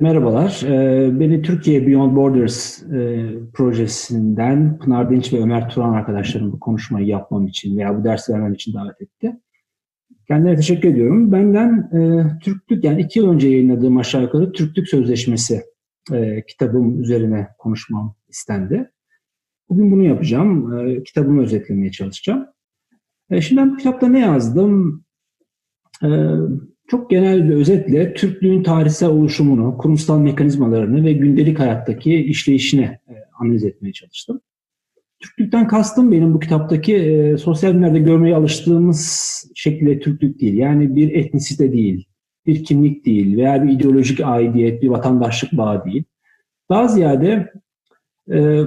Merhabalar, ee, beni Türkiye Beyond Borders e, projesinden Pınar Dinç ve Ömer Turan arkadaşlarım bu konuşmayı yapmam için veya bu ders vermem için davet etti. Kendilerine teşekkür ediyorum. Benden e, Türklük, yani iki yıl önce yayınladığım aşağı yukarı Türklük Sözleşmesi e, kitabım üzerine konuşmam istendi. Bugün bunu yapacağım, kitabımı özetlemeye çalışacağım. Şimdi ben kitapta ne yazdım? Çok genel bir özetle Türklüğün tarihsel oluşumunu, kurumsal mekanizmalarını ve gündelik hayattaki işleyişini e, analiz etmeye çalıştım. Türklükten kastım benim bu kitaptaki e, sosyal bilimlerde görmeye alıştığımız şekilde Türklük değil. Yani bir etnisite değil, bir kimlik değil veya bir ideolojik aidiyet, bir vatandaşlık bağı değil. Daha ziyade e,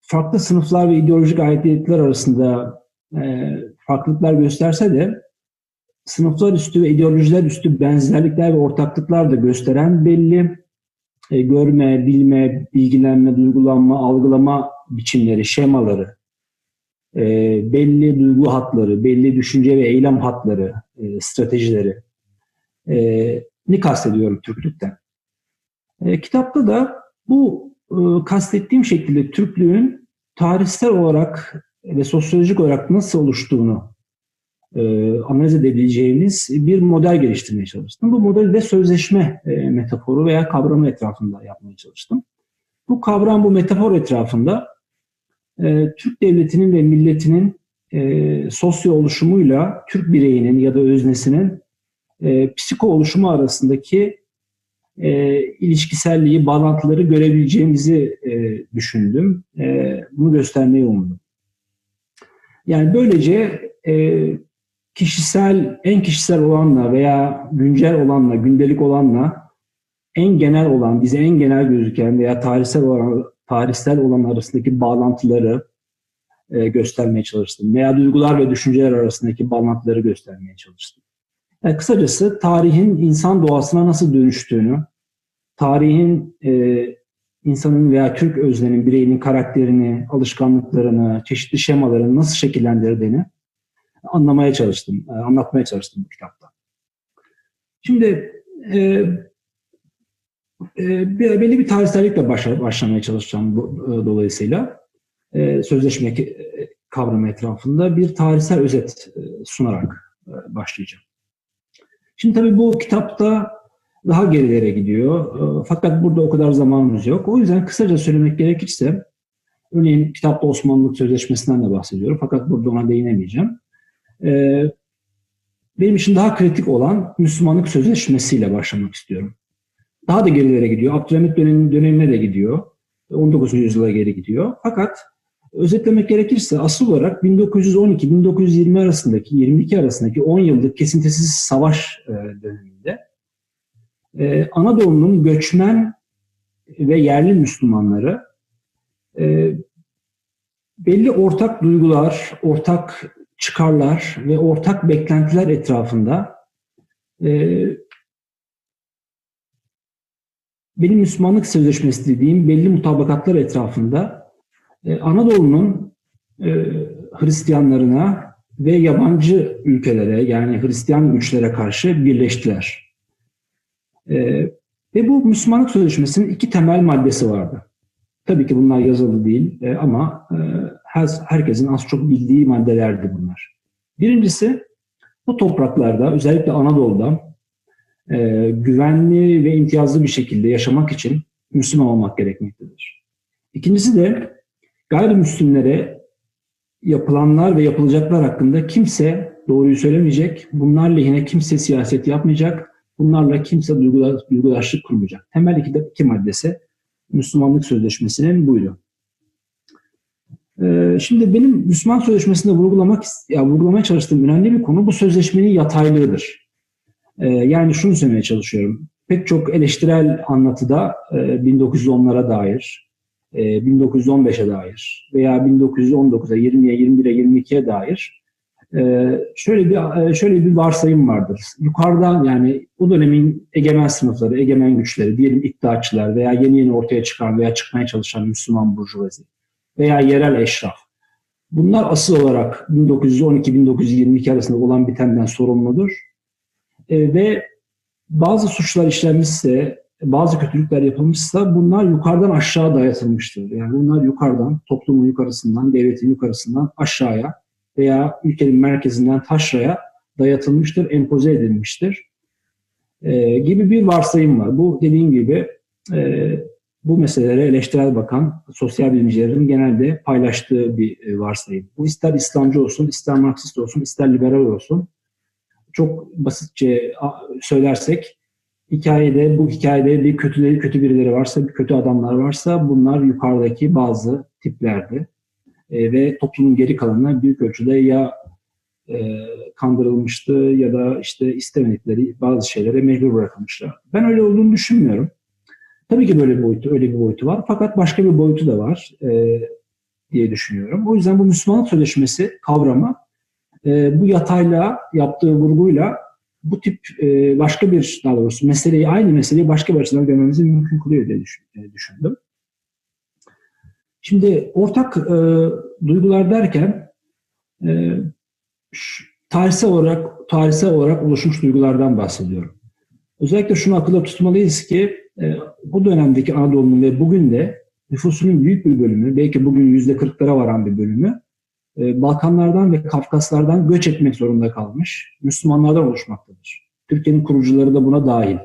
farklı sınıflar ve ideolojik aidiyetler arasında e, farklılıklar gösterse de sınıflar üstü ve ideolojiler üstü benzerlikler ve ortaklıklar da gösteren belli e, görme, bilme, bilgilenme, duygulanma, algılama biçimleri, şemaları, e, belli duygu hatları, belli düşünce ve eylem hatları, e, stratejileri e, ni kastediyorum Türklükten. E, kitapta da bu e, kastettiğim şekilde Türklüğün tarihsel olarak ve sosyolojik olarak nasıl oluştuğunu e, analiz edebileceğimiz bir model geliştirmeye çalıştım. Bu modeli de sözleşme e, metaforu veya kavramı etrafında yapmaya çalıştım. Bu kavram, bu metafor etrafında e, Türk devletinin ve milletinin e, sosyo oluşumuyla Türk bireyinin ya da öznesinin e, psiko oluşumu arasındaki e, ilişkiselliği, bağlantıları görebileceğimizi e, düşündüm. E, bunu göstermeyi umdum. Yani böylece e, kişisel, en kişisel olanla veya güncel olanla, gündelik olanla en genel olan, bize en genel gözüken veya tarihsel olan, tarihsel olan arasındaki bağlantıları e, göstermeye çalıştım. Veya duygular ve düşünceler arasındaki bağlantıları göstermeye çalıştım. Yani kısacası tarihin insan doğasına nasıl dönüştüğünü, tarihin e, insanın veya Türk öznenin, bireyinin karakterini, alışkanlıklarını, çeşitli şemalarını nasıl şekillendirdiğini anlamaya çalıştım, e, anlatmaya çalıştım bu kitapta. Şimdi e, e, belli bir tarihsellikle başla, başlamaya çalışacağım e, dolayısıyla. E, sözleşme e, kavramı etrafında bir tarihsel özet sunarak başlayacağım. Şimdi tabii bu kitapta daha gerilere gidiyor. Fakat burada o kadar zamanımız yok. O yüzden kısaca söylemek gerekirse, örneğin kitapta Osmanlı Sözleşmesi'nden de bahsediyorum. Fakat burada ona değinemeyeceğim. Ee, benim için daha kritik olan Müslümanlık Sözleşmesi'yle başlamak istiyorum. Daha da gerilere gidiyor. Abdülhamit dönem, dönemine de gidiyor. 19. yüzyıla geri gidiyor. Fakat özetlemek gerekirse asıl olarak 1912-1920 arasındaki 22 arasındaki 10 yıllık kesintisiz savaş e, döneminde e, Anadolu'nun göçmen ve yerli Müslümanları e, belli ortak duygular, ortak çıkarlar ve ortak beklentiler etrafında e, benim Müslümanlık Sözleşmesi dediğim belli mutabakatlar etrafında e, Anadolu'nun e, Hristiyanlarına ve yabancı ülkelere yani Hristiyan güçlere karşı birleştiler. E, ve bu Müslümanlık Sözleşmesi'nin iki temel maddesi vardı. Tabii ki bunlar yazılı değil e, ama e, her, herkesin az çok bildiği maddelerdi bunlar. Birincisi bu topraklarda özellikle Anadolu'da e, güvenli ve imtiyazlı bir şekilde yaşamak için Müslüman olmak gerekmektedir. İkincisi de gayrimüslimlere yapılanlar ve yapılacaklar hakkında kimse doğruyu söylemeyecek, bunlar lehine kimse siyaset yapmayacak, bunlarla kimse duygudaşlık kurmayacak. Temel iki, iki maddesi Müslümanlık Sözleşmesi'nin buydu. Ee, şimdi benim Müslüman Sözleşmesi'nde vurgulamak, ya vurgulamaya çalıştığım önemli bir konu bu sözleşmenin yataylığıdır. Ee, yani şunu söylemeye çalışıyorum. Pek çok eleştirel anlatıda 1910'lara e, dair, 1915'e dair veya 1919'a, 20'ye, 21'e, 22'ye dair e, şöyle bir e, şöyle bir varsayım vardır. Yukarıdan yani bu dönemin egemen sınıfları, egemen güçleri, diyelim iddiaçılar veya yeni yeni ortaya çıkan veya çıkmaya çalışan Müslüman burjuvazi veya yerel eşraf. Bunlar asıl olarak 1912-1922 arasında olan bitenden sorumludur. E, ve bazı suçlar işlenmişse, bazı kötülükler yapılmışsa bunlar yukarıdan aşağı dayatılmıştır. Yani bunlar yukarıdan, toplumun yukarısından, devletin yukarısından aşağıya veya ülkenin merkezinden taşraya dayatılmıştır, empoze edilmiştir e, gibi bir varsayım var. Bu dediğim gibi e, bu meselelere eleştirel bakan sosyal bilimcilerin genelde paylaştığı bir e, varsayım. Bu ister İslamcı olsun, ister Marksist olsun, ister liberal olsun. Çok basitçe söylersek hikayede bu hikayede bir kötü kötü birileri varsa, bir kötü adamlar varsa bunlar yukarıdaki bazı tiplerdi. E, ve toplumun geri kalanına büyük ölçüde ya e, kandırılmıştı ya da işte istemedikleri bazı şeylere mecbur bırakılmışlar. Ben öyle olduğunu düşünmüyorum. Tabii ki böyle bir boyutu, öyle bir boyutu var. Fakat başka bir boyutu da var e, diye düşünüyorum. O yüzden bu Müslümanlık Sözleşmesi kavramı e, bu yatayla yaptığı vurguyla bu tip e, başka bir daha doğrusu meseleyi aynı meseleyi başka bir açıdan görmemizi mümkün kılıyor diye düşündüm. Şimdi ortak e, duygular derken e, şu, tarihsel olarak tarihsel olarak oluşmuş duygulardan bahsediyorum. Özellikle şunu akılda tutmalıyız ki e, bu dönemdeki Anadolu'nun ve bugün de nüfusunun büyük bir bölümü, belki bugün yüzde kırklara varan bir bölümü e, Balkanlardan ve Kafkaslardan göç etmek zorunda kalmış Müslümanlardan oluşmaktadır. Türkiye'nin kurucuları da buna dahil.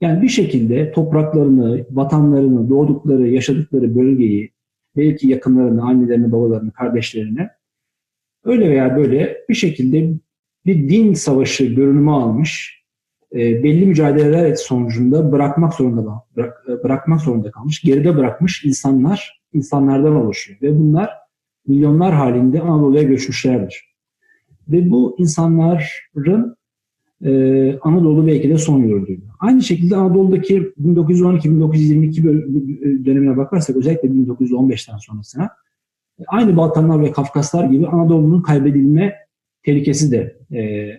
Yani bir şekilde topraklarını, vatanlarını, doğdukları, yaşadıkları bölgeyi, belki yakınlarını, annelerini, babalarını, kardeşlerini öyle veya böyle bir şekilde bir din savaşı görünümü almış, e, belli mücadeleler sonucunda bırakmak zorunda bırak, e, bırakmak zorunda kalmış, geride bırakmış insanlar insanlardan oluşuyor ve bunlar milyonlar halinde Anadolu'ya göçmüşlerdir. Ve bu insanların e, Anadolu belki de son yurduydu. Aynı şekilde Anadolu'daki 1912-1922 dönemine bakarsak özellikle 1915'ten sonrasına aynı Balkanlar ve Kafkaslar gibi Anadolu'nun kaybedilme tehlikesi de e,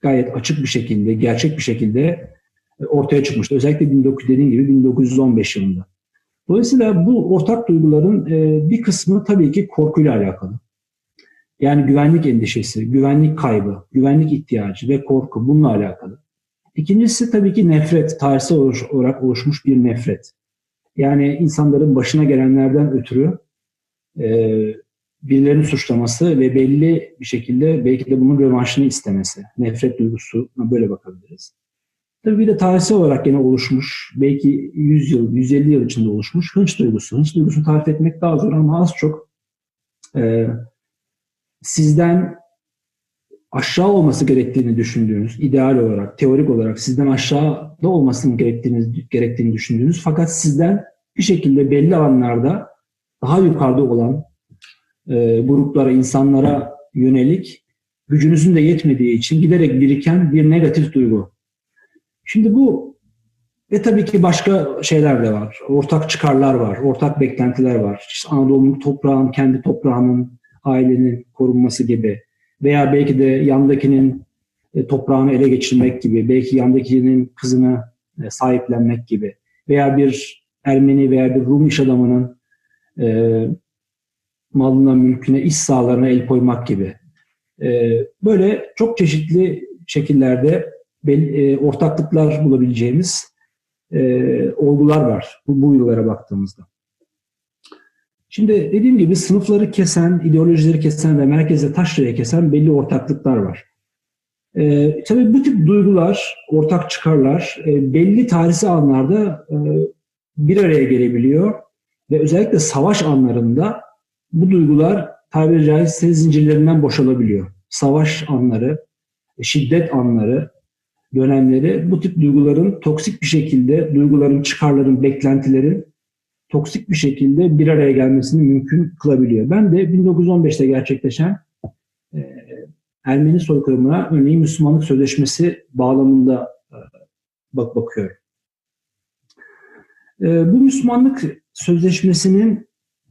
gayet açık bir şekilde, gerçek bir şekilde e, ortaya çıkmıştı. Özellikle 19, dediğim gibi 1915 yılında. Dolayısıyla bu ortak duyguların e, bir kısmı tabii ki korkuyla alakalı. Yani güvenlik endişesi, güvenlik kaybı, güvenlik ihtiyacı ve korku bununla alakalı. İkincisi tabii ki nefret, tarihsel olarak oluşmuş bir nefret. Yani insanların başına gelenlerden ötürü birilerinin suçlaması ve belli bir şekilde belki de bunun rövanşını istemesi. Nefret duygusu böyle bakabiliriz. Tabii bir de tarihsel olarak yine oluşmuş, belki 100 yıl, 150 yıl içinde oluşmuş hınç duygusu. Hınç duygusunu tarif etmek daha zor ama az çok e, sizden aşağı olması gerektiğini düşündüğünüz, ideal olarak, teorik olarak sizden aşağıda olmasının gerektiğini, gerektiğini düşündüğünüz fakat sizden bir şekilde belli alanlarda daha yukarıda olan e, gruplara, insanlara yönelik gücünüzün de yetmediği için giderek biriken bir negatif duygu. Şimdi bu ve tabii ki başka şeyler de var. Ortak çıkarlar var, ortak beklentiler var. İşte Anadolu'nun toprağın, kendi toprağının, ailenin korunması gibi. Veya belki de yandakinin e, toprağını ele geçirmek gibi. Belki yandakinin kızını e, sahiplenmek gibi. Veya bir Ermeni veya bir Rum iş adamının e, malına, mülküne, iş sahalarına el koymak gibi. E, böyle çok çeşitli şekillerde e, ortaklıklar bulabileceğimiz e, olgular var bu, bu yıllara baktığımızda. Şimdi dediğim gibi sınıfları kesen, ideolojileri kesen ve merkeze taşraya kesen belli ortaklıklar var. Ee, tabii bu tip duygular, ortak çıkarlar e, belli tarihsel anlarda e, bir araya gelebiliyor ve özellikle savaş anlarında bu duygular tabiri caizse zincirlerinden boşalabiliyor. Savaş anları, şiddet anları, dönemleri bu tip duyguların toksik bir şekilde, duyguların, çıkarların, beklentilerin toksik bir şekilde bir araya gelmesini mümkün kılabiliyor. Ben de 1915'te gerçekleşen e, Ermeni soykırımına örneğin Müslümanlık Sözleşmesi bağlamında e, bak bakıyorum. E, bu Müslümanlık Sözleşmesi'nin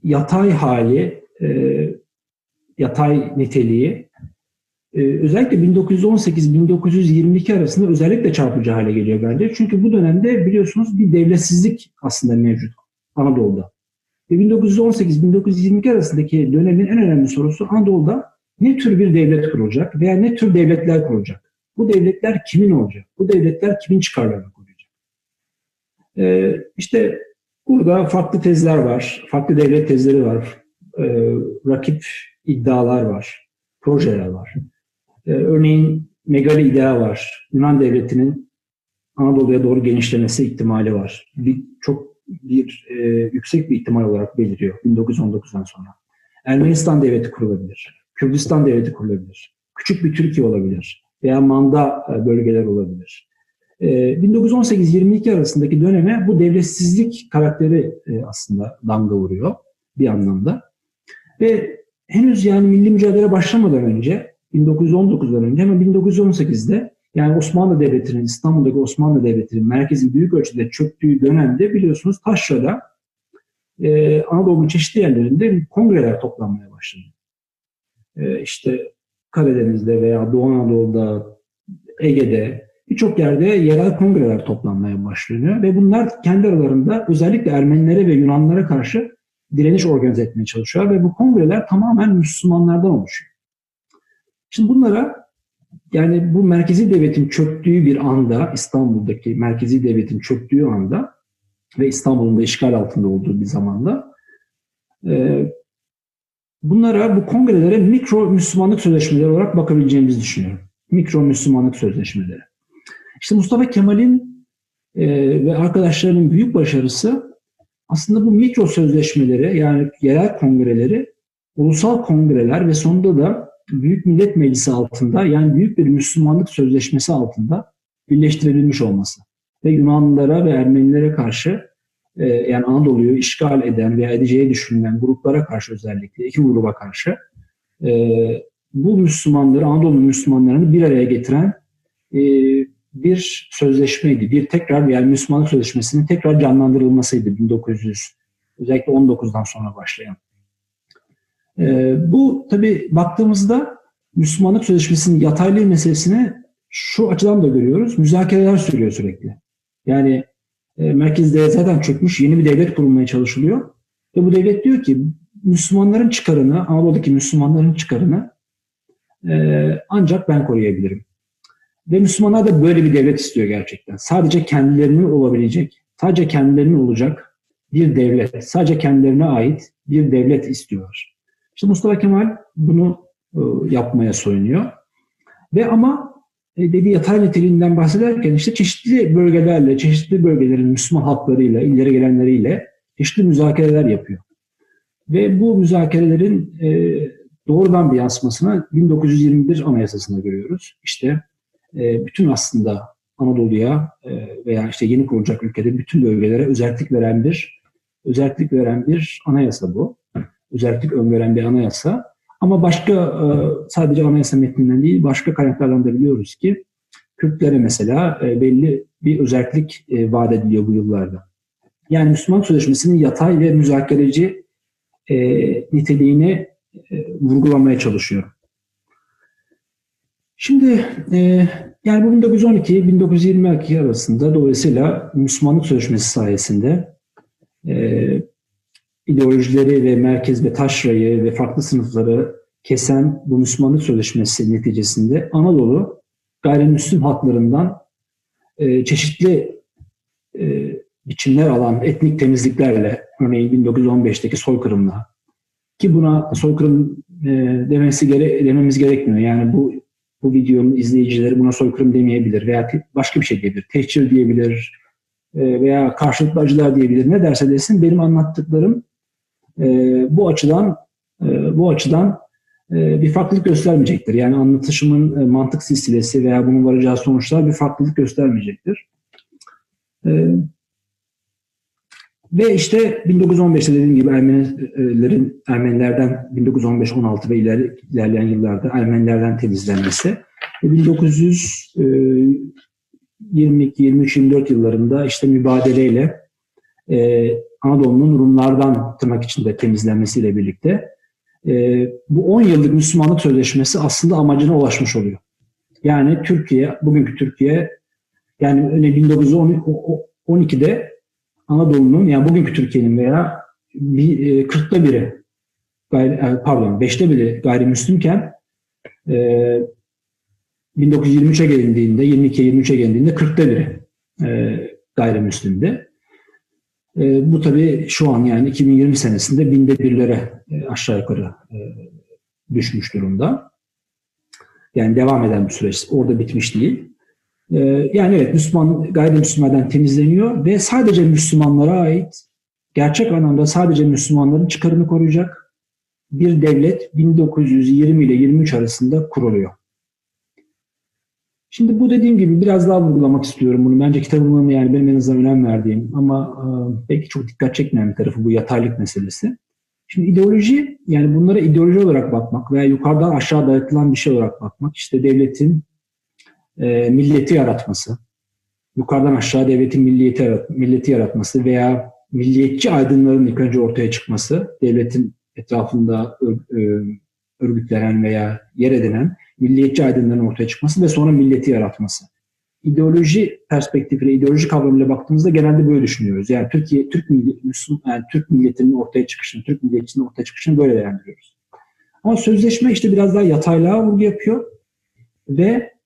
yatay hali, e, yatay niteliği e, özellikle 1918-1922 arasında özellikle çarpıcı hale geliyor bence. Çünkü bu dönemde biliyorsunuz bir devletsizlik aslında mevcut Anadolu'da. Ve 1918-1922 arasındaki dönemin en önemli sorusu Anadolu'da ne tür bir devlet kurulacak veya ne tür devletler kurulacak? Bu devletler kimin olacak? Bu devletler kimin çıkarlarını koruyacak? E, işte burada farklı tezler var, farklı devlet tezleri var, e, rakip iddialar var, projeler var. E, örneğin Megali idea var. Yunan devletinin Anadolu'ya doğru genişlemesi ihtimali var. Bir, çok bir e, yüksek bir ihtimal olarak beliriyor 1919'dan sonra. Ermenistan devleti kurulabilir. Kürdistan devleti kurulabilir. Küçük bir Türkiye olabilir. Veya manda e, bölgeler olabilir. E, 1918-22 arasındaki döneme bu devletsizlik karakteri e, aslında damga vuruyor bir anlamda. Ve henüz yani milli mücadele başlamadan önce 1919'dan önce ama 1918'de yani Osmanlı Devleti'nin, İstanbul'daki Osmanlı Devleti'nin merkezin büyük ölçüde çöktüğü dönemde biliyorsunuz Taşra'da e, Anadolu'nun çeşitli yerlerinde kongreler toplanmaya başladı. E, işte Karadeniz'de veya Doğu Anadolu'da, Ege'de birçok yerde yerel kongreler toplanmaya başlanıyor ve bunlar kendi aralarında özellikle Ermenilere ve Yunanlara karşı direniş organize etmeye çalışıyor ve bu kongreler tamamen Müslümanlardan oluşuyor. Şimdi bunlara yani bu merkezi devletin çöktüğü bir anda, İstanbul'daki merkezi devletin çöktüğü anda ve İstanbul'un da işgal altında olduğu bir zamanda e, bunlara, bu kongrelere mikro Müslümanlık sözleşmeleri olarak bakabileceğimizi düşünüyorum. Mikro Müslümanlık sözleşmeleri. İşte Mustafa Kemal'in e, ve arkadaşlarının büyük başarısı aslında bu mikro sözleşmeleri yani yerel kongreleri ulusal kongreler ve sonunda da Büyük Millet Meclisi altında yani büyük bir Müslümanlık sözleşmesi altında birleştirilmiş olması. Ve Yunanlılara ve Ermenilere karşı e, yani Anadolu'yu işgal eden veya edeceği düşünülen gruplara karşı özellikle iki gruba karşı e, bu Müslümanları, Anadolu Müslümanlarını bir araya getiren e, bir sözleşmeydi. Bir tekrar yani Müslümanlık Sözleşmesi'nin tekrar canlandırılmasıydı 1900 özellikle 19'dan sonra başlayan. E, bu tabi baktığımızda Müslümanlık Sözleşmesi'nin yataylığı meselesine şu açıdan da görüyoruz. Müzakereler sürüyor sürekli. Yani e, merkezde zaten çökmüş yeni bir devlet kurulmaya çalışılıyor. Ve bu devlet diyor ki Müslümanların çıkarını, Anadolu'daki Müslümanların çıkarını e, ancak ben koruyabilirim. Ve Müslümanlar da böyle bir devlet istiyor gerçekten. Sadece kendilerinin olabilecek, sadece kendilerinin olacak bir devlet, sadece kendilerine ait bir devlet istiyorlar. İşte Mustafa Kemal bunu e, yapmaya soyunuyor. Ve ama e, dediği yatay niteliğinden bahsederken işte çeşitli bölgelerle, çeşitli bölgelerin Müslüman halklarıyla, ileri gelenleriyle çeşitli müzakereler yapıyor. Ve bu müzakerelerin e, doğrudan bir yansımasını 1921 Anayasası'nda görüyoruz. İşte e, bütün aslında Anadolu'ya e, veya işte yeni kurulacak ülkede bütün bölgelere özellik veren bir özellik veren bir anayasa bu özellik öngören bir anayasa. Ama başka e, sadece anayasa metninden değil başka kaynaklardan da biliyoruz ki Kürtlere mesela e, belli bir özellik vaat ediliyor bu yıllarda. Yani Müslüman Sözleşmesi'nin yatay ve müzakereci niteliğini vurgulamaya çalışıyor. Şimdi yani bu 1912-1922 arasında dolayısıyla Müslümanlık Sözleşmesi sayesinde ideolojileri ve merkez ve taşrayı ve farklı sınıfları kesen bu Müslümanlık Sözleşmesi neticesinde Anadolu gayrimüslim halklarından e, çeşitli e, biçimler alan etnik temizliklerle, örneğin 1915'teki soykırımla ki buna soykırım e, demesi gere, dememiz gerekmiyor. Yani bu bu videonun izleyicileri buna soykırım demeyebilir veya başka bir şey diyebilir. Tehcir diyebilir e, veya karşılıklı acılar diyebilir. Ne derse desin benim anlattıklarım e, bu açıdan e, bu açıdan bir farklılık göstermeyecektir. Yani anlatışımın mantık silsilesi veya bunun varacağı sonuçlar bir farklılık göstermeyecektir. E, ve işte 1915'te dediğim gibi Ermenilerin Ermenilerden 1915-16 ve ileri, ilerleyen yıllarda Ermenilerden temizlenmesi ve 1922, 23, 24 yıllarında işte mübadeleyle e, Anadolu'nun Rumlardan tırnak içinde temizlenmesiyle birlikte e, bu 10 yıllık Müslümanlık Sözleşmesi aslında amacına ulaşmış oluyor. Yani Türkiye, bugünkü Türkiye yani 1912'de Anadolu'nun yani bugünkü Türkiye'nin veya bir, e, 40'ta biri gayri, e, pardon 5'te biri gayrimüslimken e, 1923'e gelindiğinde 22'ye 23'e gelindiğinde 40'ta biri e, gayrimüslimdi. E, bu tabii şu an yani 2020 senesinde binde birlere e, aşağı yukarı e, düşmüş durumda. Yani devam eden bir süreç. Orada bitmiş değil. E, yani evet Müslüman gayrimüslimlerden temizleniyor ve sadece Müslümanlara ait gerçek anlamda sadece Müslümanların çıkarını koruyacak bir devlet 1920 ile 23 arasında kuruluyor. Şimdi bu dediğim gibi biraz daha vurgulamak istiyorum bunu. Bence kitabımın yani benim en azından önem verdiğim ama e, belki çok dikkat çekmeyen bir tarafı bu yataylık meselesi. Şimdi ideoloji yani bunlara ideoloji olarak bakmak veya yukarıdan aşağı dayatılan bir şey olarak bakmak işte devletin e, milleti yaratması, yukarıdan aşağı devletin milliyeti, yarat, milleti yaratması veya milliyetçi aydınların ilk önce ortaya çıkması, devletin etrafında örgütlenen veya yer edinen milliyetçi aydınların ortaya çıkması ve sonra milleti yaratması. İdeoloji perspektifiyle, ideoloji kavramıyla baktığımızda genelde böyle düşünüyoruz. Yani Türkiye, Türk Müslüman, yani Türk milletinin ortaya çıkışını, Türk milliyetçinin ortaya çıkışını böyle değerlendiriyoruz. Ama sözleşme işte biraz daha yataylığa vurgu yapıyor ve e,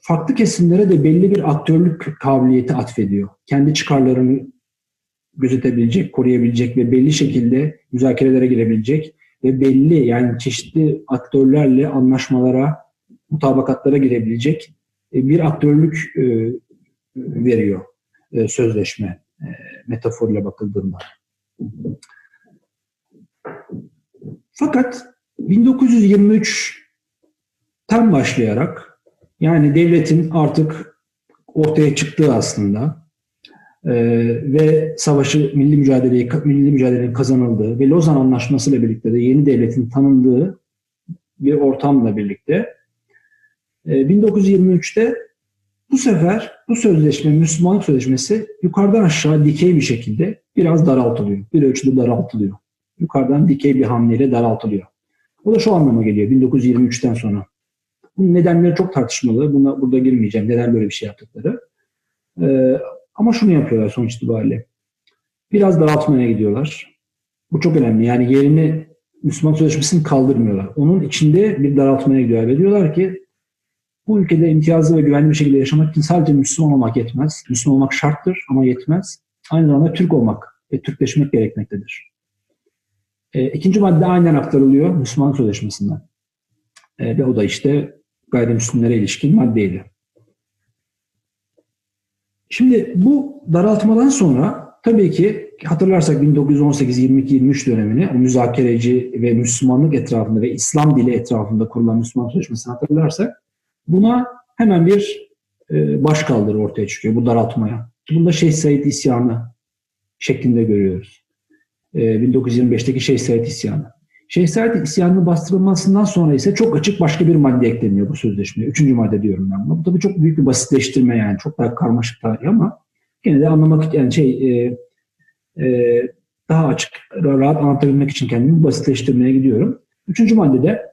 farklı kesimlere de belli bir aktörlük kabiliyeti atfediyor. Kendi çıkarlarını gözetebilecek, koruyabilecek ve belli şekilde müzakerelere girebilecek ve belli yani çeşitli aktörlerle anlaşmalara, mutabakatlara girebilecek e, bir aktörlük e, veriyor e, sözleşme metaforuyla bakıldığında. Fakat 1923'ten başlayarak yani devletin artık ortaya çıktığı aslında ee, ve savaşı milli mücadeleyi milli mücadelenin kazanıldığı ve Lozan Anlaşması ile birlikte de yeni devletin tanındığı bir ortamla birlikte e, 1923'te bu sefer bu sözleşme, Müslümanlık Sözleşmesi yukarıdan aşağı dikey bir şekilde biraz daraltılıyor. Bir ölçüde daraltılıyor. Yukarıdan dikey bir hamleyle daraltılıyor. O da şu anlama geliyor 1923'ten sonra. Bunun nedenleri çok tartışmalı. Buna burada girmeyeceğim. Neden böyle bir şey yaptıkları. Ee, ama şunu yapıyorlar sonuç itibariyle. Biraz daraltmaya gidiyorlar. Bu çok önemli. Yani yerini Müslüman Sözleşmesi'ni kaldırmıyorlar. Onun içinde bir daraltmaya gidiyorlar ve diyorlar ki bu ülkede imtiyazlı ve güvenli bir şekilde yaşamak için sadece Müslüman olmak yetmez. Müslüman olmak şarttır ama yetmez. Aynı zamanda Türk olmak ve Türkleşmek gerekmektedir. E, ikinci madde aynen aktarılıyor Müslüman Sözleşmesi'nden. E, ve o da işte gayrimüslimlere ilişkin maddeydi. Şimdi bu daraltmadan sonra tabii ki hatırlarsak 1918-22-23 dönemini müzakereci ve Müslümanlık etrafında ve İslam dili etrafında kurulan Müslüman Sözleşmesi'ni hatırlarsak buna hemen bir e, başkaldırı ortaya çıkıyor bu daraltmaya. Bunda Şeyh Said isyanı şeklinde görüyoruz. E, 1925'teki Şeyh Said isyanı. Şehzade isyanının bastırılmasından sonra ise çok açık başka bir madde ekleniyor bu sözleşmeye. Üçüncü madde diyorum ben buna. Bu tabii çok büyük bir basitleştirme yani. Çok daha karmaşık tarih ama yine de anlamak yani şey e, e, daha açık, rahat anlatabilmek için kendimi basitleştirmeye gidiyorum. Üçüncü maddede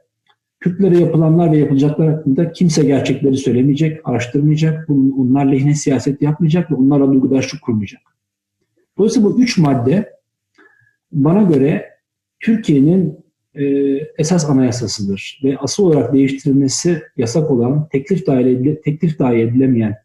Kürtlere yapılanlar ve yapılacaklar hakkında kimse gerçekleri söylemeyecek, araştırmayacak, onlar lehine siyaset yapmayacak ve onlarla duygudaşlık kurmayacak. Dolayısıyla bu üç madde bana göre Türkiye'nin e, esas anayasasıdır ve asıl olarak değiştirilmesi yasak olan teklif dahi, teklif dahi edilemeyen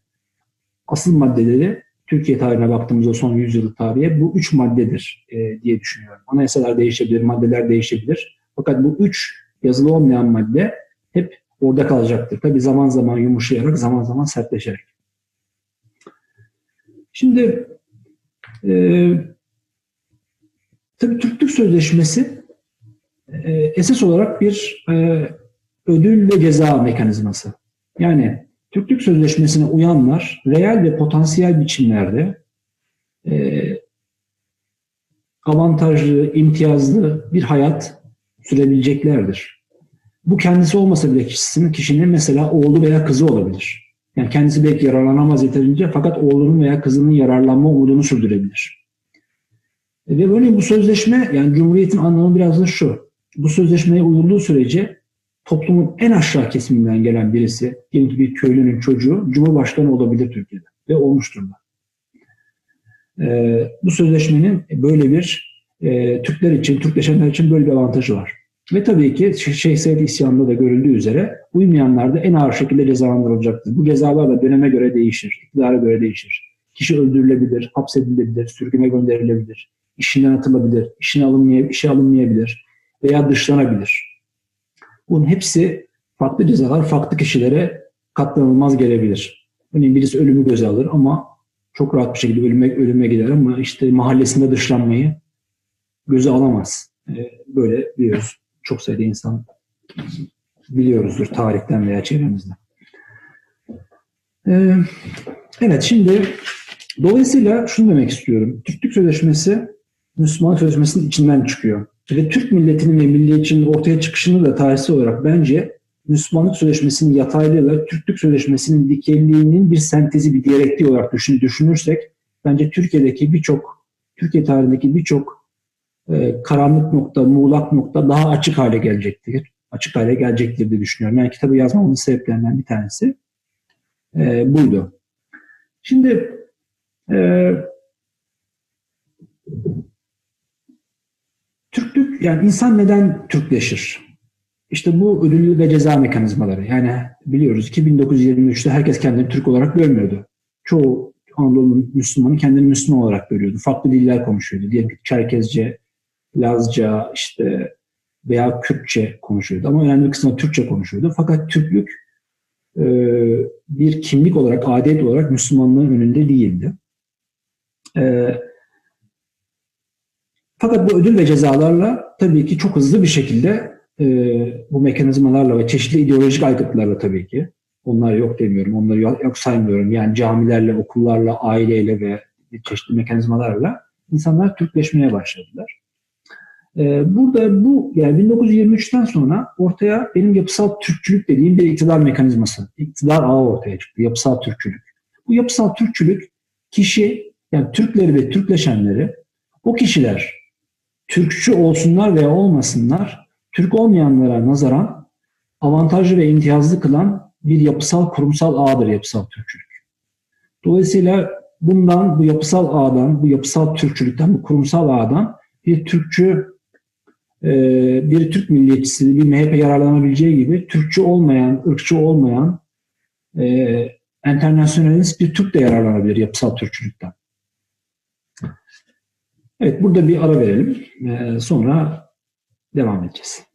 asıl maddeleri Türkiye tarihine baktığımızda son 100 yıllık tarihe bu üç maddedir e, diye düşünüyorum. Anayasalar değişebilir, maddeler değişebilir. Fakat bu üç yazılı olmayan madde hep orada kalacaktır. Tabi zaman zaman yumuşayarak, zaman zaman sertleşerek. Şimdi e, tabii Türklük Sözleşmesi e, esas olarak bir e, ödül ve ceza mekanizması. Yani Türklük Sözleşmesi'ne uyanlar reel ve potansiyel biçimlerde e, avantajlı, imtiyazlı bir hayat sürebileceklerdir. Bu kendisi olmasa bile kişisinin, kişinin mesela oğlu veya kızı olabilir. Yani kendisi belki yararlanamaz yeterince fakat oğlunun veya kızının yararlanma umudunu sürdürebilir. Ve böyle bu sözleşme yani Cumhuriyet'in anlamı biraz da şu bu sözleşmeye uyulduğu sürece toplumun en aşağı kesiminden gelen birisi, diyelim ki bir köylünün çocuğu, Cumhurbaşkanı olabilir Türkiye'de ve olmuştur da. Ee, bu sözleşmenin böyle bir e, Türkler için, Türkleşenler için böyle bir avantajı var. Ve tabii ki Şeyh Said isyanında da görüldüğü üzere uymayanlar da en ağır şekilde cezalandırılacaktır. Bu cezalar da döneme göre değişir, iktidara göre değişir. Kişi öldürülebilir, hapsedilebilir, sürgüne gönderilebilir, işinden atılabilir, işine alınmaya, işe alınmayabilir veya dışlanabilir. Bunun hepsi farklı cezalar farklı kişilere katlanılmaz gelebilir. Örneğin birisi ölümü göze alır ama çok rahat bir şekilde ölüme, ölüme gider ama işte mahallesinde dışlanmayı göze alamaz. Ee, böyle biliyoruz. Çok sayıda insan biliyoruzdur tarihten veya çevremizden. Ee, evet şimdi dolayısıyla şunu demek istiyorum. Türklük Sözleşmesi Müslüman Sözleşmesi'nin içinden çıkıyor. Ve Türk milletinin ve milliyetçinin ortaya çıkışını da tarihsel olarak bence Müslümanlık Sözleşmesi'nin yataylığıyla Türklük Sözleşmesi'nin dikeyliğinin bir sentezi, bir diyalektiği olarak düşün, düşünürsek bence Türkiye'deki birçok, Türkiye tarihindeki birçok e, karanlık nokta, muğlak nokta daha açık hale gelecektir. Açık hale gelecektir diye düşünüyorum. Yani kitabı yazmamın sebeplerinden bir tanesi e, buydu. Şimdi e, Türklük, yani insan neden Türkleşir? İşte bu ödül ve ceza mekanizmaları. Yani biliyoruz ki 1923'te herkes kendini Türk olarak görmüyordu. Çoğu Anadolu'nun Müslümanı kendini Müslüman olarak görüyordu. Farklı diller konuşuyordu. Diyelim Çerkezce, Lazca işte veya Kürtçe konuşuyordu. Ama önemli bir kısmı Türkçe konuşuyordu. Fakat Türklük e, bir kimlik olarak, adet olarak Müslümanlığın önünde değildi. E, fakat bu ödül ve cezalarla tabii ki çok hızlı bir şekilde e, bu mekanizmalarla ve çeşitli ideolojik aygıtlarla tabii ki onlar yok demiyorum, onları yok saymıyorum. Yani camilerle, okullarla, aileyle ve çeşitli mekanizmalarla insanlar Türkleşmeye başladılar. Ee, burada bu yani 1923'ten sonra ortaya benim yapısal Türkçülük dediğim bir iktidar mekanizması, iktidar ağı ortaya çıktı. Yapısal Türkçülük. Bu yapısal Türkçülük kişi yani Türkleri ve Türkleşenleri o kişiler Türkçü olsunlar veya olmasınlar Türk olmayanlara nazaran avantajlı ve imtiyazlı kılan bir yapısal kurumsal ağdır yapısal Türkçülük. Dolayısıyla bundan, bu yapısal ağdan, bu yapısal Türkçülükten, bu kurumsal ağdan bir Türkçü, bir Türk milliyetçisi, bir MHP yararlanabileceği gibi Türkçü olmayan, ırkçı olmayan, internasyonalist bir Türk de yararlanabilir yapısal Türkçülükten. Evet, burada bir ara verelim. Sonra devam edeceğiz.